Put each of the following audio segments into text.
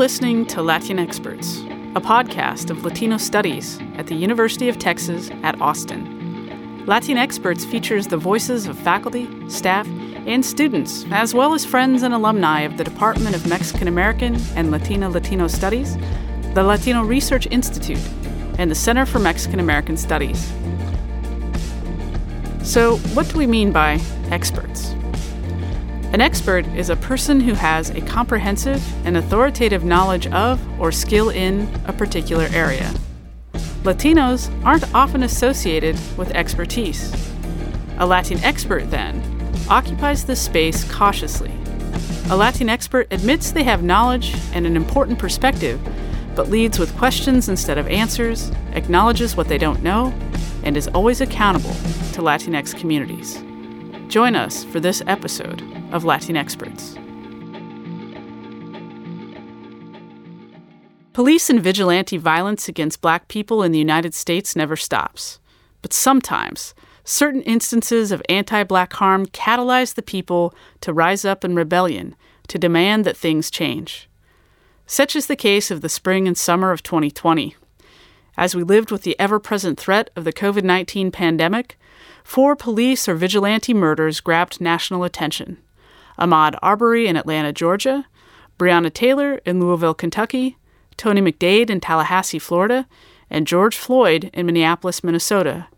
listening to Latin Experts, a podcast of Latino studies at the University of Texas at Austin. Latin Experts features the voices of faculty, staff, and students, as well as friends and alumni of the Department of Mexican American and Latina Latino Studies, the Latino Research Institute, and the Center for Mexican American Studies. So, what do we mean by experts? An expert is a person who has a comprehensive and authoritative knowledge of or skill in a particular area. Latinos aren't often associated with expertise. A Latin expert, then, occupies the space cautiously. A Latin expert admits they have knowledge and an important perspective, but leads with questions instead of answers, acknowledges what they don't know, and is always accountable to Latinx communities. Join us for this episode of Latin Experts. Police and vigilante violence against black people in the United States never stops. But sometimes, certain instances of anti black harm catalyze the people to rise up in rebellion to demand that things change. Such is the case of the spring and summer of 2020. As we lived with the ever present threat of the COVID 19 pandemic, four police or vigilante murders grabbed national attention Ahmaud Arbery in Atlanta, Georgia, Breonna Taylor in Louisville, Kentucky, Tony McDade in Tallahassee, Florida, and George Floyd in Minneapolis, Minnesota.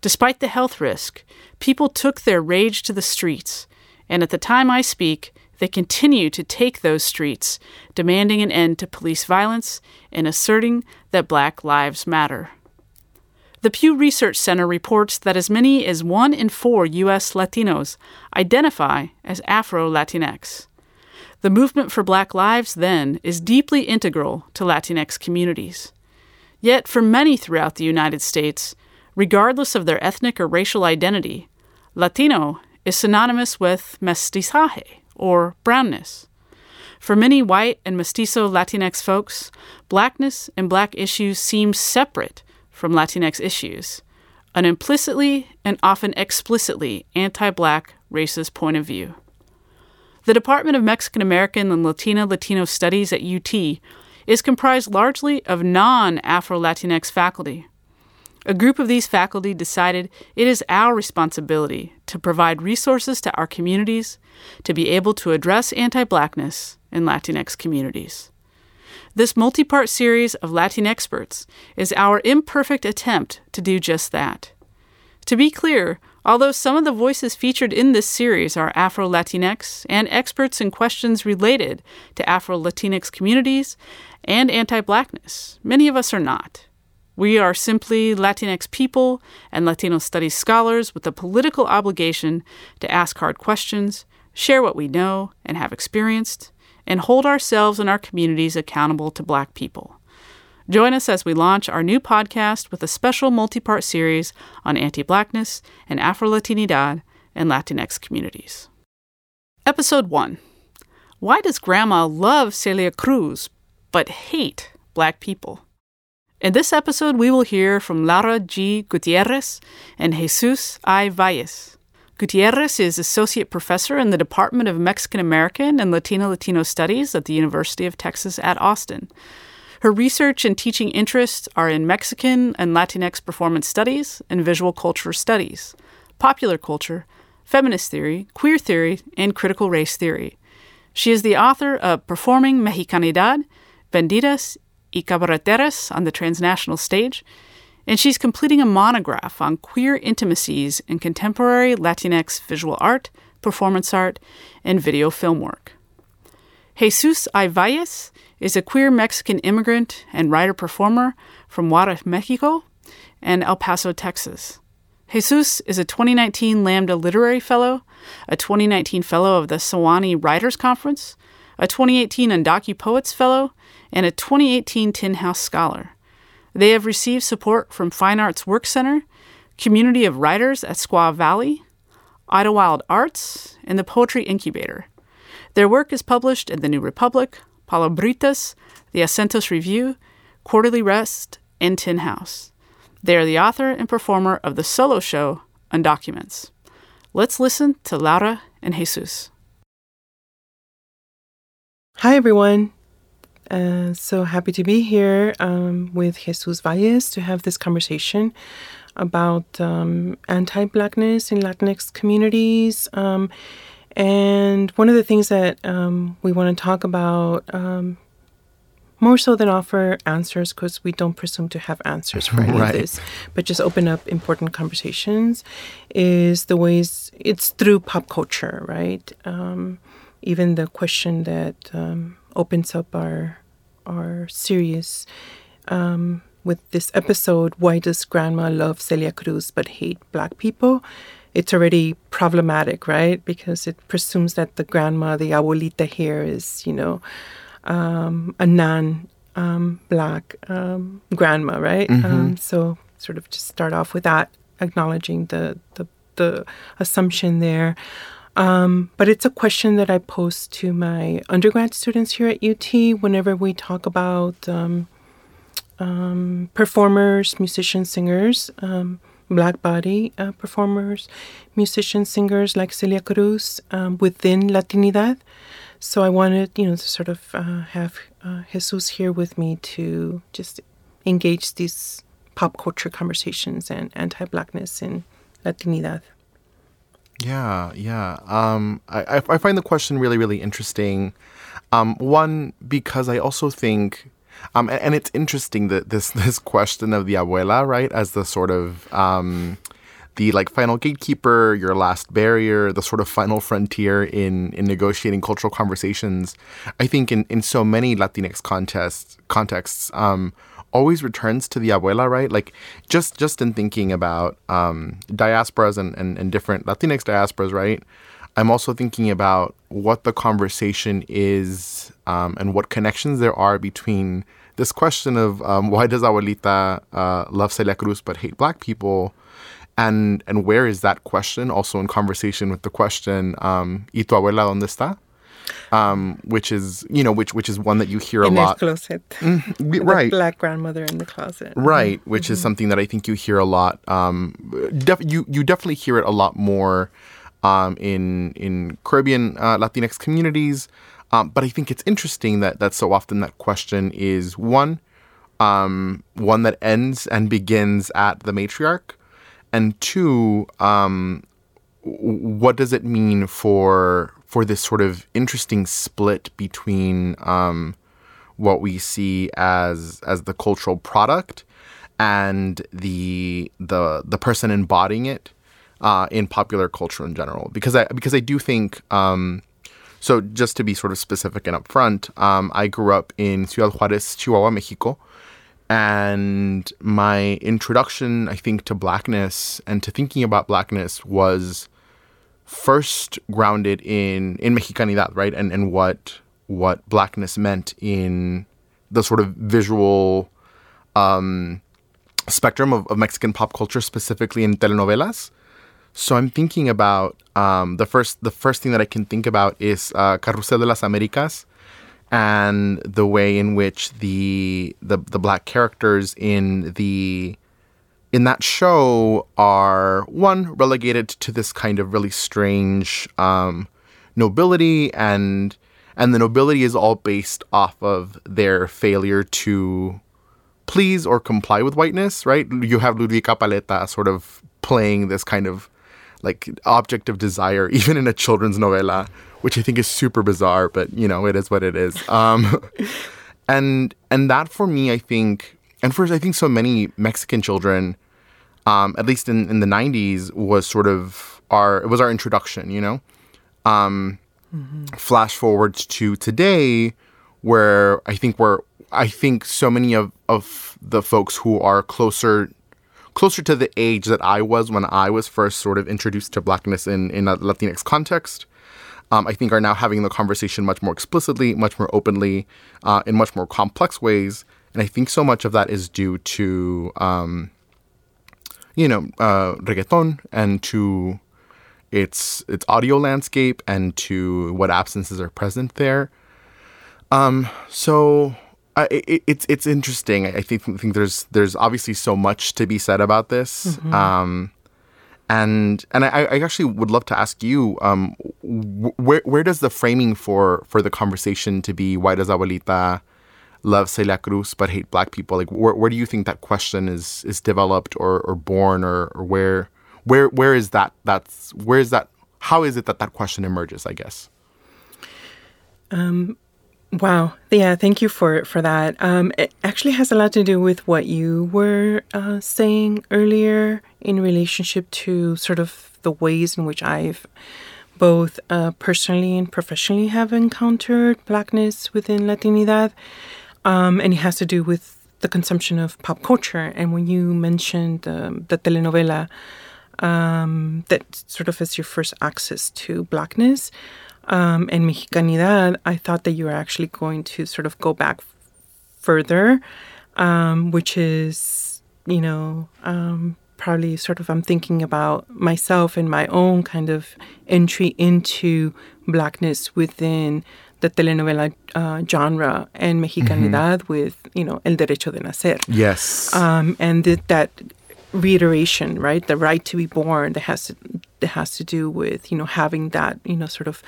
Despite the health risk, people took their rage to the streets, and at the time I speak, they continue to take those streets, demanding an end to police violence and asserting that Black Lives Matter. The Pew Research Center reports that as many as one in four U.S. Latinos identify as Afro Latinx. The movement for Black Lives, then, is deeply integral to Latinx communities. Yet, for many throughout the United States, regardless of their ethnic or racial identity, Latino is synonymous with mestizaje, or brownness. For many white and mestizo Latinx folks, blackness and black issues seem separate from Latinx issues, an implicitly and often explicitly anti black racist point of view. The Department of Mexican American and Latina Latino Studies at UT is comprised largely of non Afro Latinx faculty. A group of these faculty decided it is our responsibility to provide resources to our communities to be able to address anti blackness in Latinx communities. This multi part series of Latin experts is our imperfect attempt to do just that. To be clear, although some of the voices featured in this series are Afro Latinx and experts in questions related to Afro Latinx communities and anti blackness, many of us are not. We are simply Latinx people and Latino studies scholars with a political obligation to ask hard questions, share what we know and have experienced, and hold ourselves and our communities accountable to Black people. Join us as we launch our new podcast with a special multi part series on anti Blackness and Afro Latinidad and Latinx communities. Episode 1 Why does Grandma love Celia Cruz but hate Black people? In this episode, we will hear from Laura G. Gutierrez and Jesus I. Valles. Gutierrez is associate professor in the Department of Mexican American and Latino Latino Studies at the University of Texas at Austin. Her research and teaching interests are in Mexican and Latinx performance studies and visual culture studies, popular culture, feminist theory, queer theory, and critical race theory. She is the author of Performing Mexicanidad, Vendidas y Cabareteras on the Transnational Stage, and she's completing a monograph on queer intimacies in contemporary Latinx visual art, performance art, and video film work. Jesus I. Is a queer Mexican immigrant and writer performer from Juarez, Mexico, and El Paso, Texas. Jesus is a 2019 Lambda Literary Fellow, a 2019 Fellow of the Sewanee Writers Conference, a 2018 Undocu Poets Fellow, and a 2018 Tin House Scholar. They have received support from Fine Arts Work Center, Community of Writers at Squaw Valley, Idyllwild Arts, and the Poetry Incubator. Their work is published in The New Republic, Palabritas, The Acentos Review, Quarterly West, and Tin House. They are the author and performer of the solo show Undocuments. Let's listen to Laura and Jesus. Hi, everyone. Uh, so happy to be here um, with Jesus Valles to have this conversation about um, anti Blackness in Latinx communities. Um, and one of the things that um, we want to talk about um, more so than offer answers because we don't presume to have answers for any right. of this, but just open up important conversations is the ways it's through pop culture, right? Um, even the question that um, opens up our our series um, with this episode, why does grandma love Celia Cruz but hate black people? It's already problematic, right? Because it presumes that the grandma, the abuelita here is, you know, um, a non um, black um, grandma, right? Mm-hmm. Um, so sort of just start off with that, acknowledging the the, the assumption there. Um, but it's a question that I pose to my undergrad students here at UT whenever we talk about um, um, performers, musicians, singers, um, black body uh, performers, musicians, singers like Celia Cruz um, within Latinidad. So I wanted, you know, to sort of uh, have uh, Jesus here with me to just engage these pop culture conversations and anti-blackness in Latinidad. Yeah, yeah. Um, I, I find the question really, really interesting. Um, one because I also think, um, and, it's interesting that this this question of the abuela, right, as the sort of um, the like final gatekeeper, your last barrier, the sort of final frontier in in negotiating cultural conversations. I think in in so many Latinx contests contexts. Um, always returns to the abuela, right? Like just just in thinking about um, diasporas and, and, and different Latinx diasporas, right? I'm also thinking about what the conversation is um, and what connections there are between this question of um, why does abuelita uh, love Celia Cruz but hate black people, and and where is that question also in conversation with the question um, ¿Y tu abuela dónde está? Um, which is you know which which is one that you hear in a lot. closet, mm, right? black grandmother in the closet, right? Which mm-hmm. is something that I think you hear a lot. Um, def- you you definitely hear it a lot more um, in in Caribbean uh, Latinx communities. Um, but I think it's interesting that that so often that question is one, um, one that ends and begins at the matriarch, and two, um, what does it mean for for this sort of interesting split between um, what we see as as the cultural product and the the the person embodying it uh, in popular culture in general. Because I because I do think. Um, so just to be sort of specific and upfront, um, I grew up in Ciudad Juarez, Chihuahua, Mexico, and my introduction, I think, to blackness and to thinking about blackness was first grounded in in Mexicanidad, right? And and what what blackness meant in the sort of visual um, spectrum of, of Mexican pop culture, specifically in telenovelas. So I'm thinking about um, the first the first thing that I can think about is uh, Carrusel de las Américas and the way in which the the the black characters in the in that show are one relegated to this kind of really strange um, nobility and and the nobility is all based off of their failure to please or comply with whiteness right? You have Ludwika Paleta sort of playing this kind of like object of desire even in a children's novela which i think is super bizarre but you know it is what it is. Um, and and that for me i think and for I think so many Mexican children, um, at least in, in the '90s, was sort of our it was our introduction. You know, um, mm-hmm. flash forward to today, where I think we're I think so many of of the folks who are closer closer to the age that I was when I was first sort of introduced to blackness in in a Latinx context. Um, I think are now having the conversation much more explicitly, much more openly, uh, in much more complex ways. And I think so much of that is due to, um, you know, uh, reggaeton and to its its audio landscape and to what absences are present there. Um, so uh, it, it's it's interesting. I think think there's there's obviously so much to be said about this. Mm-hmm. Um, and and I, I, actually would love to ask you, um, where where does the framing for for the conversation to be why does abuelita love Celia Cruz but hate black people? Like, where, where do you think that question is is developed or, or born, or, or where where where is that that's where is that how is it that that question emerges? I guess. Um, wow. Yeah. Thank you for for that. Um, it actually has a lot to do with what you were uh, saying earlier in relationship to sort of the ways in which I've both uh, personally and professionally have encountered blackness within Latinidad. Um, and it has to do with the consumption of pop culture. And when you mentioned um, the telenovela, um, that sort of is your first access to blackness um, and Mexicanidad, I thought that you were actually going to sort of go back further, um, which is, you know, um, probably sort of I'm thinking about myself and my own kind of entry into blackness within the telenovela uh, genre and Mexicanidad mm-hmm. with, you know, El Derecho de Nacer. Yes. Um, and th- that reiteration, right? The right to be born that has to that has to do with you know having that you know sort of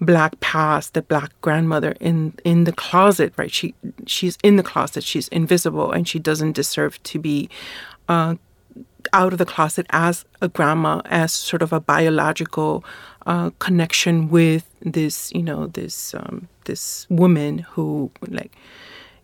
black past, the black grandmother in in the closet, right? She she's in the closet, she's invisible, and she doesn't deserve to be. Uh, out of the closet as a grandma, as sort of a biological uh, connection with this, you know, this um, this woman who like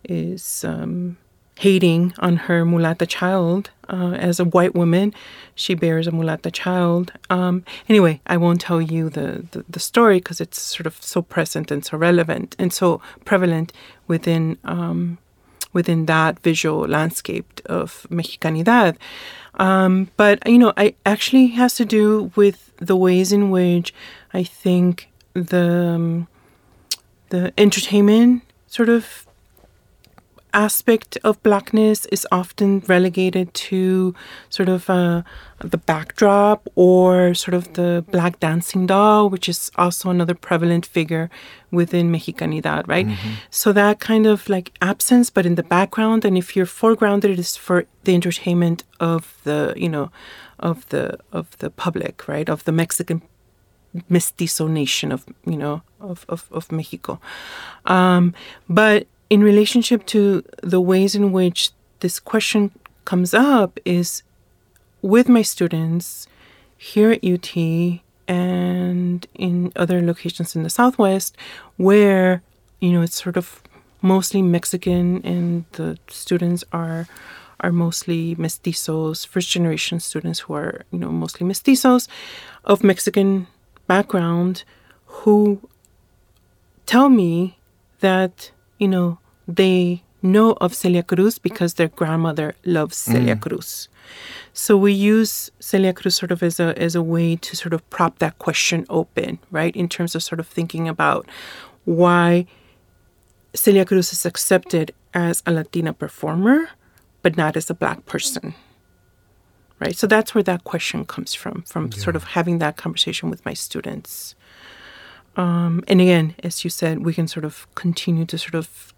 is um, hating on her mulata child uh, as a white woman. She bears a mulata child. Um, anyway, I won't tell you the, the, the story because it's sort of so present and so relevant and so prevalent within um, within that visual landscape of Mexicanidad. Um, but you know, it actually has to do with the ways in which I think the um, the entertainment sort of aspect of blackness is often relegated to sort of uh, the backdrop or sort of the black dancing doll, which is also another prevalent figure within Mexicanidad, right? Mm-hmm. So that kind of like absence, but in the background, and if you're foregrounded, it is for the entertainment of the, you know, of the of the public, right? Of the Mexican mestizo nation of you know of of, of Mexico, um, but in relationship to the ways in which this question comes up is with my students here at UT and in other locations in the Southwest where, you know, it's sort of mostly Mexican and the students are are mostly mestizos, first generation students who are, you know, mostly mestizos of Mexican background who tell me that you know, they know of Celia Cruz because their grandmother loves Celia mm. Cruz. So we use Celia Cruz sort of as a as a way to sort of prop that question open, right? In terms of sort of thinking about why Celia Cruz is accepted as a Latina performer, but not as a black person. Right? So that's where that question comes from, from yeah. sort of having that conversation with my students. Um, and again, as you said, we can sort of continue to sort of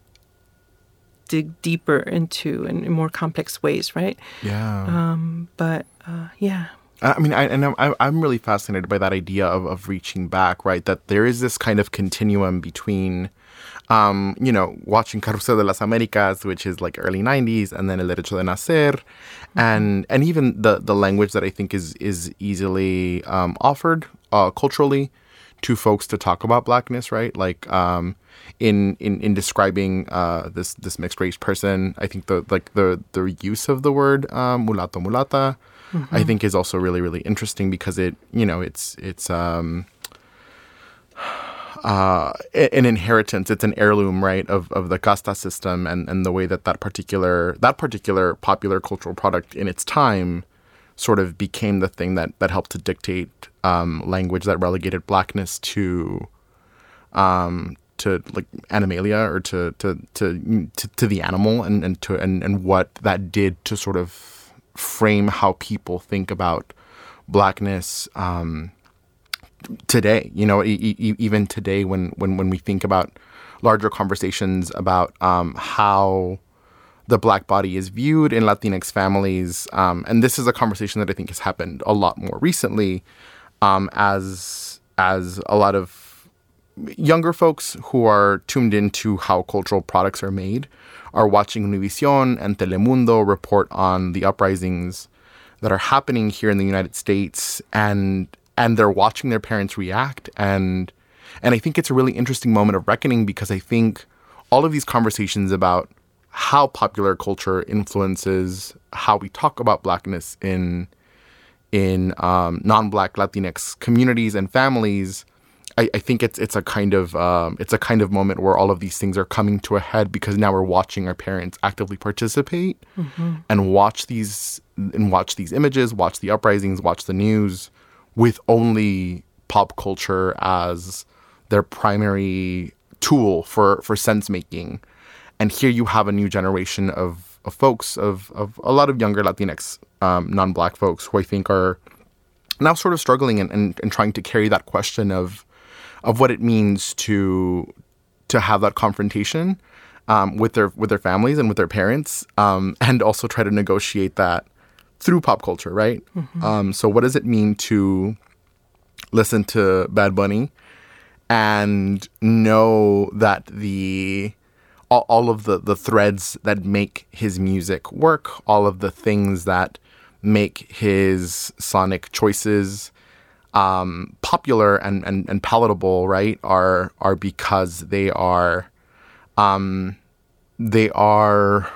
dig deeper into in, in more complex ways, right? Yeah. Um, but uh, yeah. I mean, I, and I'm, I'm really fascinated by that idea of, of reaching back, right? That there is this kind of continuum between, um, you know, watching Carrusel de las Américas, which is like early 90s, and then El Derecho de Nacer, mm-hmm. and and even the, the language that I think is, is easily um, offered uh, culturally to folks to talk about blackness, right? Like um, in in in describing uh, this this mixed race person, I think the like the the use of the word um, mulato mulata, mm-hmm. I think is also really really interesting because it you know it's it's um, uh, an inheritance. It's an heirloom, right, of, of the casta system and, and the way that that particular that particular popular cultural product in its time sort of became the thing that that helped to dictate um, language that relegated blackness to um, to like animalia or to to to to, to the animal and, and to and, and what that did to sort of frame how people think about blackness um, today. You know e- e- even today when when when we think about larger conversations about um, how the black body is viewed in Latinx families. Um, and this is a conversation that I think has happened a lot more recently um, as as a lot of younger folks who are tuned into how cultural products are made are watching Univision and Telemundo report on the uprisings that are happening here in the United States and and they're watching their parents react and and I think it's a really interesting moment of reckoning because I think all of these conversations about how popular culture influences how we talk about blackness in in um, non-black Latinx communities and families I, I think it's it's a kind of um, it's a kind of moment where all of these things are coming to a head because now we're watching our parents actively participate mm-hmm. and watch these and watch these images, watch the uprisings, watch the news with only pop culture as their primary tool for for sense making. And here you have a new generation of, of folks of, of a lot of younger Latinx um, non-black folks who I think are now sort of struggling and, and, and trying to carry that question of of what it means to to have that confrontation um, with their with their families and with their parents, um, and also try to negotiate that through pop culture, right? Mm-hmm. Um, so, what does it mean to listen to Bad Bunny and know that the all, all of the the threads that make his music work, all of the things that make his sonic choices um, popular and, and, and palatable, right, are are because they are um, they are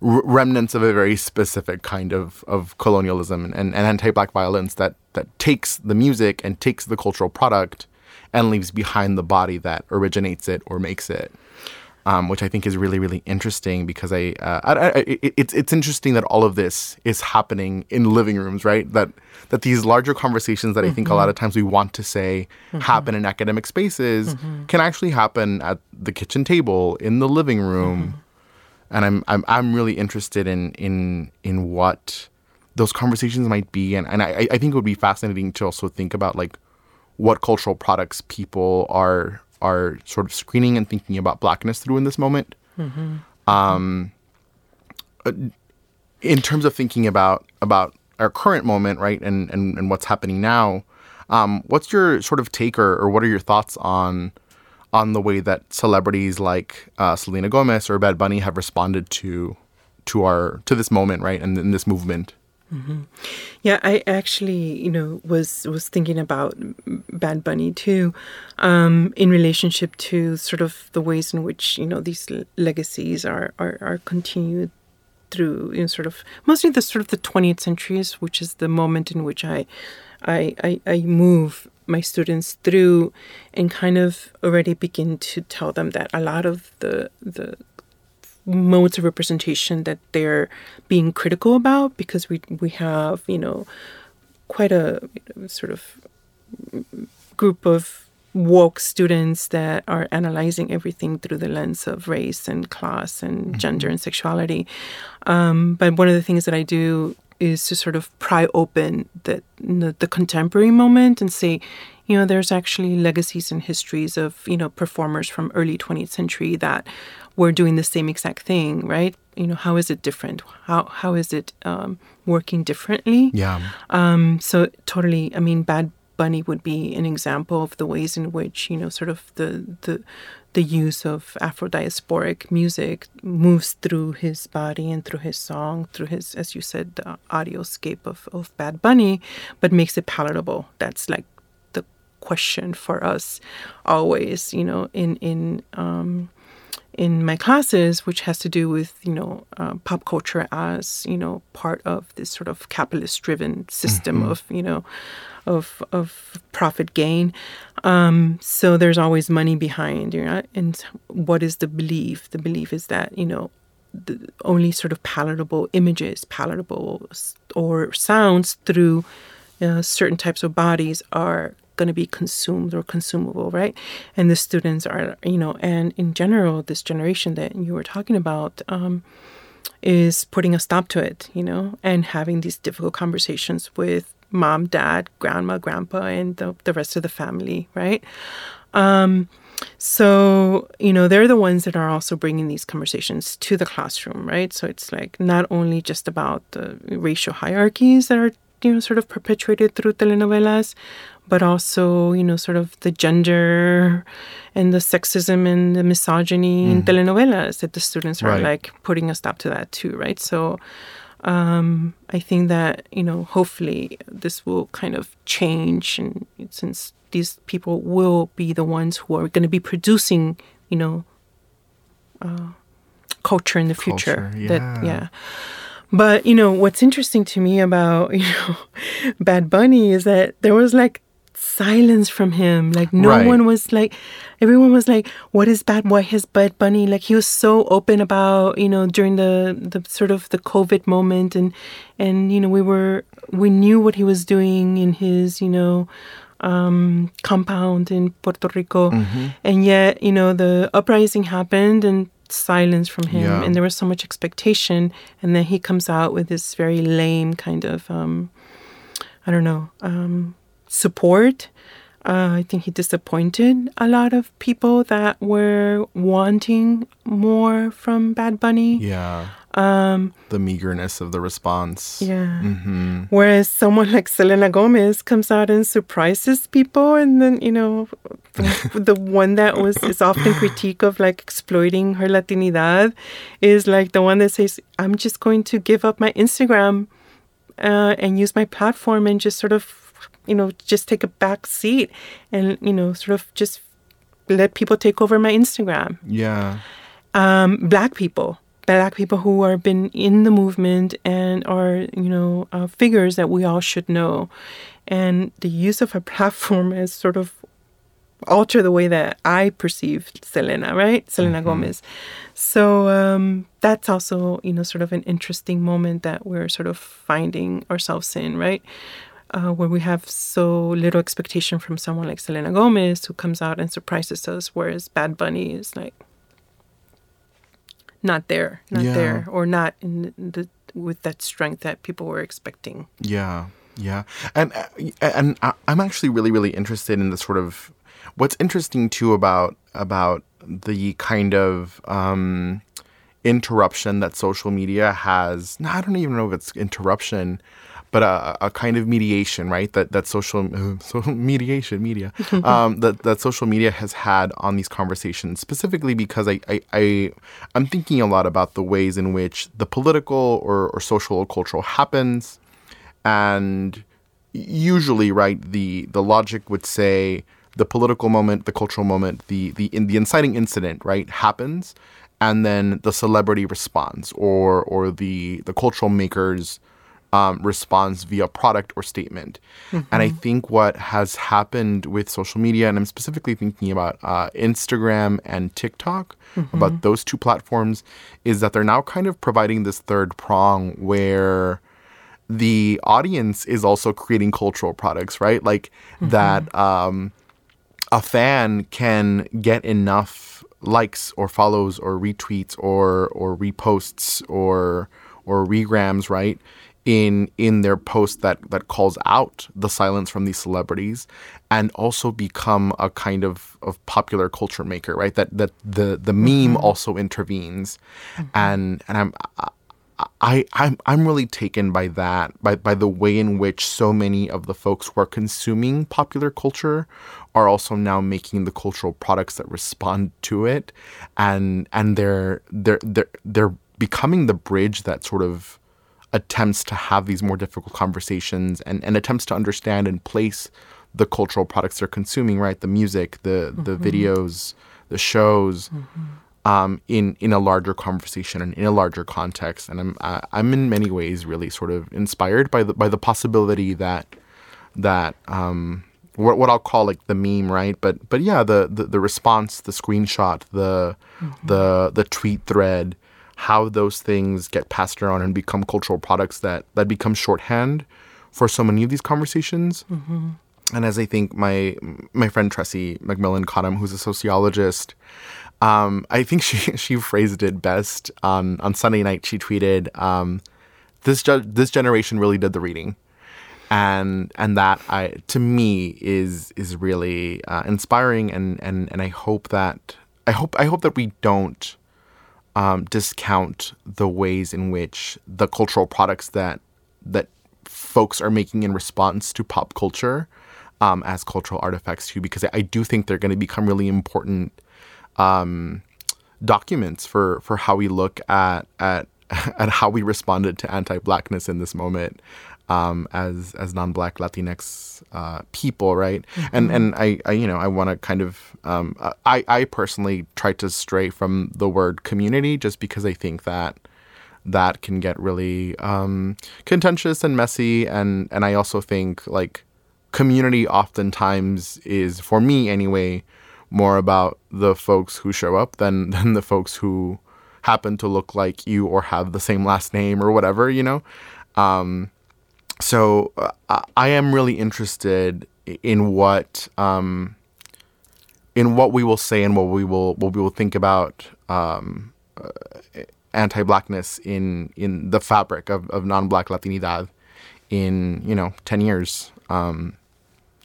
remnants of a very specific kind of, of colonialism and, and anti-black violence that that takes the music and takes the cultural product and leaves behind the body that originates it or makes it um, which I think is really, really interesting because I, uh, I, I it, it's it's interesting that all of this is happening in living rooms, right? That that these larger conversations that mm-hmm. I think a lot mm-hmm. of times we want to say mm-hmm. happen in academic spaces mm-hmm. can actually happen at the kitchen table in the living room, mm-hmm. and I'm I'm I'm really interested in in in what those conversations might be, and and I I think it would be fascinating to also think about like what cultural products people are are sort of screening and thinking about blackness through in this moment. Mm-hmm. Um, uh, in terms of thinking about about our current moment, right, and and, and what's happening now, um, what's your sort of take or, or what are your thoughts on on the way that celebrities like uh, Selena Gomez or Bad Bunny have responded to to our to this moment, right, and in this movement? Mm-hmm. Yeah, I actually, you know, was was thinking about Bad Bunny too, um, in relationship to sort of the ways in which you know these legacies are are, are continued through you know, sort of mostly the sort of the 20th centuries, which is the moment in which I I, I, I move my students through and kind of already begin to tell them that a lot of the the modes of representation that they're being critical about because we we have you know quite a you know, sort of group of woke students that are analyzing everything through the lens of race and class and mm-hmm. gender and sexuality. Um, but one of the things that I do is to sort of pry open the, the, the contemporary moment and say, you know, there's actually legacies and histories of you know performers from early 20th century that we're doing the same exact thing, right? You know, how is it different? How how is it um, working differently? Yeah. Um, so totally. I mean, Bad Bunny would be an example of the ways in which you know, sort of the the the use of Afro-diasporic music moves through his body and through his song, through his, as you said, the audioscape of, of Bad Bunny, but makes it palatable. That's like the question for us always, you know, in in um, in my classes, which has to do with you know uh, pop culture as you know part of this sort of capitalist-driven system mm-hmm. of you know of of profit gain. Um, so there's always money behind, you know, and what is the belief? The belief is that you know the only sort of palatable images, palatable or sounds through uh, certain types of bodies are going to be consumed or consumable, right? And the students are, you know, and in general, this generation that you were talking about um, is putting a stop to it, you know, and having these difficult conversations with mom, dad, grandma, grandpa, and the, the rest of the family, right? Um, so, you know, they're the ones that are also bringing these conversations to the classroom, right? So it's like not only just about the racial hierarchies that are you know, sort of perpetuated through telenovelas, but also, you know, sort of the gender and the sexism and the misogyny in telenovelas that the students are Right. like putting a stop to that too, right? So um, I think that, you know, hopefully this will kind of change and since these people will be the ones who are going to be producing, you know, uh, culture in the future. Culture, That yeah. But you know what's interesting to me about you know Bad Bunny is that there was like silence from him. Like no Right. one was like, everyone was like, "What is Bad? What is Bad Bunny?" Like he was so open about you know during the the sort of the COVID moment and and you know we were we knew what he was doing in his you know um, compound in Puerto Rico, Mm-hmm. and yet you know the uprising happened and silence from him, Yeah. and there was so much expectation, and then he comes out with this very lame kind of um, I don't know um, support. Uh, I think he disappointed a lot of people that were wanting more from Bad Bunny. Yeah. Um, The meagerness of the response. yeah. hmm Whereas someone like Selena Gomez comes out and surprises people, and then you know, the, the one that was is often critique of like exploiting her Latinidad is like the one that says, "I'm just going to give up my Instagram uh, and use my platform and just sort of, you know, just take a back seat and you know, sort of just let people take over my Instagram." Yeah. um, black people, black people who are been in the movement and are you know uh, figures that we all should know, and the use of a platform has sort of alter the way that I perceive Selena, right? Selena Gomez. So um, that's also you know sort of an interesting moment that we're sort of finding ourselves in, right? uh, where we have so little expectation from someone like Selena Gomez who comes out and surprises us, whereas Bad Bunny is like not there, not Yeah. there, or not in the with that strength that people were expecting. Yeah, yeah, and uh, and I'm actually really really interested in the sort of what's interesting too about about the kind of um, interruption that social media has. no, I don't even know if it's interruption, but a, a kind of mediation, right? That that social so mediation media. Um, that that social media has had on these conversations, specifically because I I, I I'm thinking a lot about the ways in which the political or, or social or cultural happens. And usually right the the logic would say the political moment the cultural moment the the in the inciting incident right happens. And then the celebrity responds or or the the cultural makers um, responds via product or statement and i think what has happened with social media and i'm specifically thinking about uh, instagram and tiktok about those two platforms is that they're now kind of providing this third prong where the audience is also creating cultural products, right? Like that um, a fan can get enough likes or follows or retweets or or reposts or or regrams, right? In in their post that that calls out the silence from these celebrities and also become a kind of, of popular culture maker, right? That that the the meme mm-hmm. also intervenes. Mm-hmm. And and I'm I, I'm I'm really taken by that, by by the way in which so many of the folks who are consuming popular culture are also now making the cultural products that respond to it, and and they're they're they're they're becoming the bridge that sort of attempts to have these more difficult conversations and, and attempts to understand and place the cultural products they're consuming, right? The music, the the videos, the shows um, in in a larger conversation and in a larger context. And I'm I, I'm in many ways really sort of inspired by the by the possibility that that um, what what I'll call like the meme, right? But but yeah, the the, the response, the screenshot, the the the tweet thread, how those things get passed around and become cultural products that that become shorthand for so many of these conversations. And as I think my my friend Tressie McMillan Cottom, who's a sociologist, um, I think she she phrased it best on on Sunday night. She tweeted, um, "This ge- this generation really did the reading," and and that I to me is is really uh, inspiring, and and and I hope that I hope I hope that we don't um, discount the ways in which the cultural products that that folks are making in response to pop culture um, as cultural artifacts too, because I do think they're going to become really important um, documents for for how we look at at at how we responded to anti-blackness in this moment um, as as non-black Latinx uh, people, right? Mm-hmm. And and I, I you know I want to kind of um, I I personally try to stray from the word community just because I think that that can get really um, contentious and messy, and and I also think like community oftentimes is for me anyway more about the folks who show up than than the folks who happen to look like you or have the same last name or whatever, you know. Um, so uh, I am really interested in what um, in what we will say and what we will what we will think about um, uh, anti-blackness in in the fabric of, of non-black Latinidad in you know ten years, um,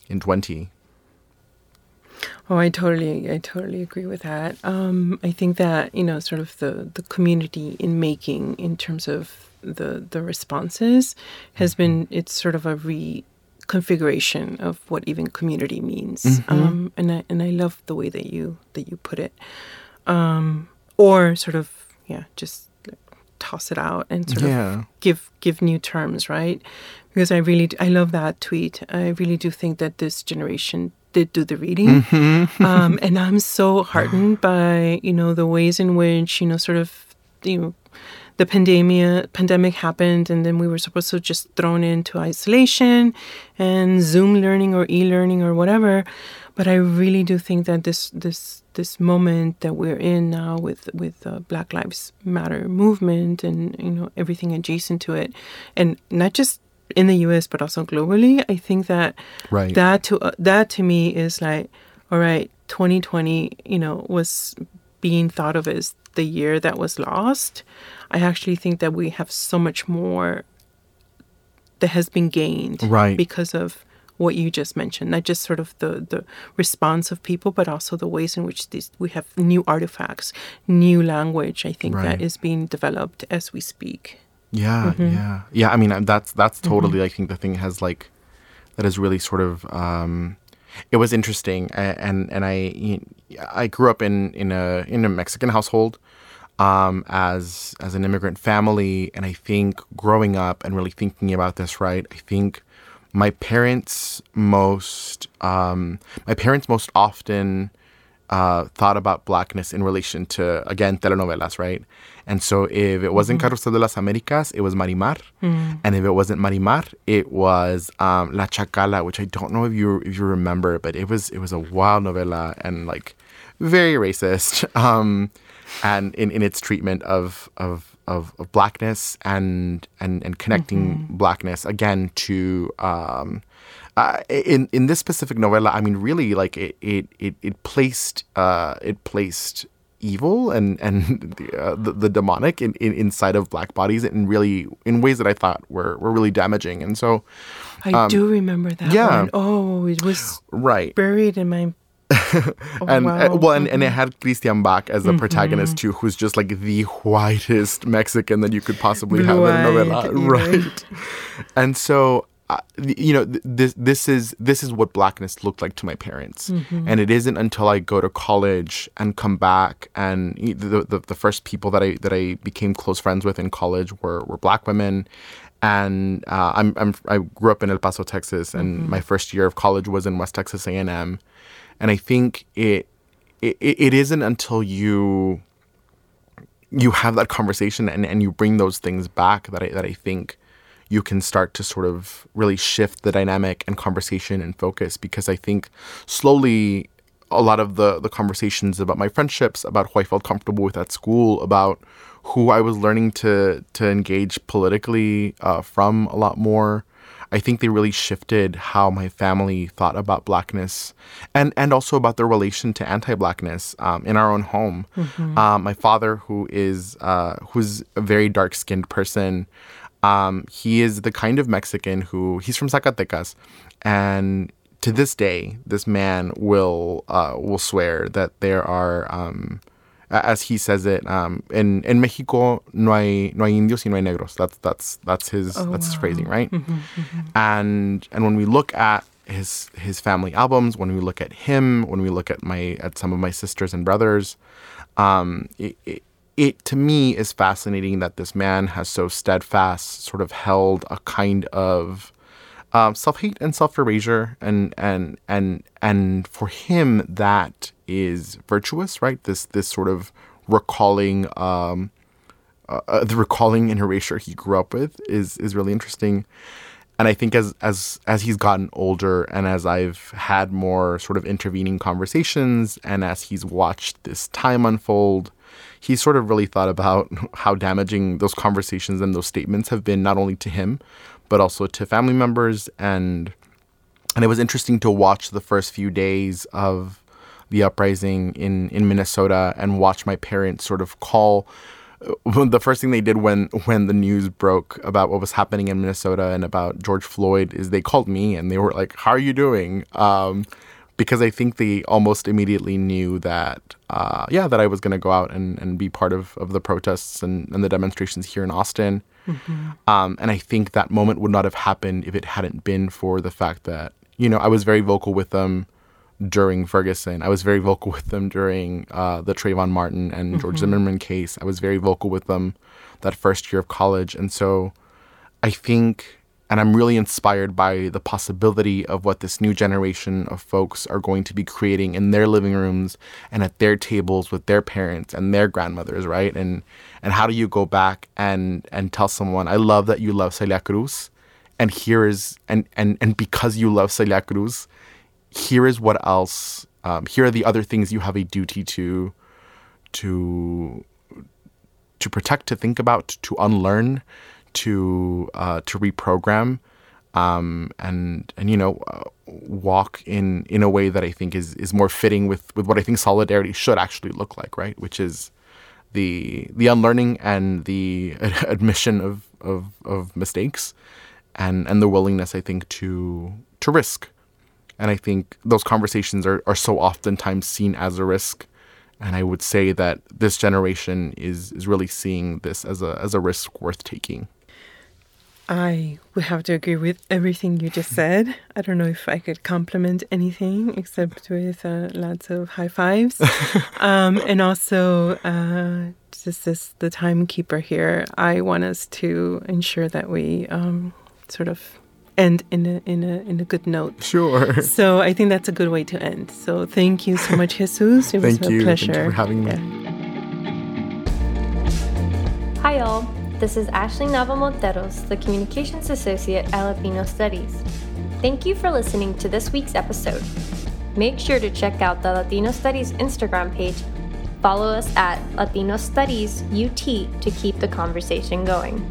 in twenty. Oh, I totally, I totally agree with that. Um, I think that you know, sort of the the community in making in terms of the the responses has been mm-hmm. it's sort of a reconfiguration of what even community means. Mm-hmm. Um, and I and I love the way that you that you put it, um, or sort of yeah, just toss it out and sort yeah. of give give new terms, right? Because I really I love that tweet. I really do think that this generation did do the reading. Mm-hmm. um, and I'm so heartened by, you know, the ways in which, you know, sort of, you know, the pandemic pandemic happened and then we were supposed to just thrown into isolation and Zoom learning or e-learning or whatever. But I really do think that this this this moment that we're in now with with uh, Black Lives Matter movement and you know everything adjacent to it, and not just in the U.S. but also globally. I think that right. that to uh, that to me is like, all right, 2020, you know, was being thought of as the year that was lost. I actually think that we have so much more that has been gained right. because of what you just mentioned, not just sort of the, the response of people, but also the ways in which these, we have new artifacts, new language, I think, right. that is being developed as we speak. Yeah, mm-hmm. yeah, yeah. I mean, that's that's mm-hmm. totally. Mm-hmm. I think the thing has like that is really sort of. Um, it was interesting, and and I I grew up in in a in a Mexican household, um, as as an immigrant family, and I think growing up and really thinking about this, right? I think my parents most um, my parents most often uh, thought about blackness in relation to again telenovelas, right? And so if it wasn't mm-hmm. Carrusel de las Américas, it was Marimar, mm-hmm. and if it wasn't Marimar, it was um, La Chacala, which I don't know if you if you remember, but it was it was a wild novela and like very racist, um, and in, in its treatment of of of, of blackness and and and connecting mm-hmm. blackness again to um, uh, in in this specific novella, I mean, really, like it it it, it placed uh, it placed evil and and the, uh, the, the, demonic in, in, inside of black bodies in really in ways that I thought were were really damaging. And so, I um, do remember that. Yeah. One. Oh, it was right buried in my. oh, and wow. uh, well, and, and, it mm-hmm. had Christian Bach as the mm-hmm. protagonist too, who's just like the whitest Mexican that you could possibly have in a novella, right? and so you know this this is this is what blackness looked like to my parents mm-hmm. and it isn't until i go to college and come back and the, the, the first people that i that i became close friends with in college were were black women and uh, I'm, I'm i grew up in el paso texas and mm-hmm. my first year of college was in west texas a&m and i think it it, it isn't until you you have that conversation and, and you bring those things back that I, that I think you can start to sort of really shift the dynamic and conversation and focus because I think slowly a lot of the the conversations about my friendships, about who I felt comfortable with at school, about who I was learning to to engage politically uh, from a lot more. I think they really shifted how my family thought about blackness, and and also about their relation to anti-blackness um, in our own home. Mm-hmm. Um, my father, who is uh, who's a very dark-skinned person, um, he is the kind of Mexican who he's from Zacatecas, and to this day, this man will uh, will swear that there are um, as he says it, um, in in Mexico no hay no hay indios y no hay negros. That's that's that's his Oh, that's his phrasing, right? Mm-hmm, mm-hmm. And and when we look at his his family albums, when we look at him, when we look at my at some of my sisters and brothers, um, it, it, it to me is fascinating that this man has so steadfast sort of held a kind of um, self-hate and self-erasure and and and and for him that is virtuous right? This this sort of recalling um, uh, uh, the recalling and erasure he grew up with is is really interesting. And I think as as as he's gotten older and as I've had more sort of intervening conversations and as he's watched this time unfold, he's sort of really thought about how damaging those conversations and those statements have been not only to him, but also to family members and and it was interesting to watch the first few days of the uprising in in Minnesota and watch my parents sort of call the first thing they did when when the news broke about what was happening in Minnesota and about George Floyd is they called me and they were like, "How are you doing?" Um, because I think they almost immediately knew that, uh, yeah, that I was going to go out and, and be part of, of the protests and, and the demonstrations here in Austin. Um, and I think that moment would not have happened if it hadn't been for the fact that, you know, I was very vocal with them during Ferguson. I was very vocal with them during uh, the Trayvon Martin and George Zimmerman case. I was very vocal with them that first year of college. And so I think, and I'm really inspired by the possibility of what this new generation of folks are going to be creating in their living rooms and at their tables with their parents and their grandmothers, right? And and how do you go back and and tell someone, I love that you love Celia Cruz, and here is and and and because you love Celia Cruz, here is what else. Um, here are the other things you have a duty to to to protect, to think about, to unlearn, to uh, to reprogram, um, and and you know uh, walk in in a way that I think is is more fitting with with what I think solidarity should actually look like, right? Which is the the unlearning and the admission of of, of mistakes, and and the willingness I think to to risk. And I think those conversations are, are so oftentimes seen as a risk. And I would say that this generation is, is really seeing this as a, as a risk worth taking. I would have to agree with everything you just said. I don't know if I could compliment anything except with uh, lots of high fives. um, and also, uh, just as the timekeeper here, I want us to ensure that we um, sort of end in a in a in a good note. Sure. So I think that's a good way to end. So thank you so much, Jesus. It was Thank a you. Thank you pleasure. for having me. Hi, y'all. This is Ashley Nava Monteros, the Communications Associate at Latino Studies. Thank you for listening to this week's episode. Make sure to check out the Latino Studies Instagram page. Follow us at Latino Studies UT to keep the conversation going.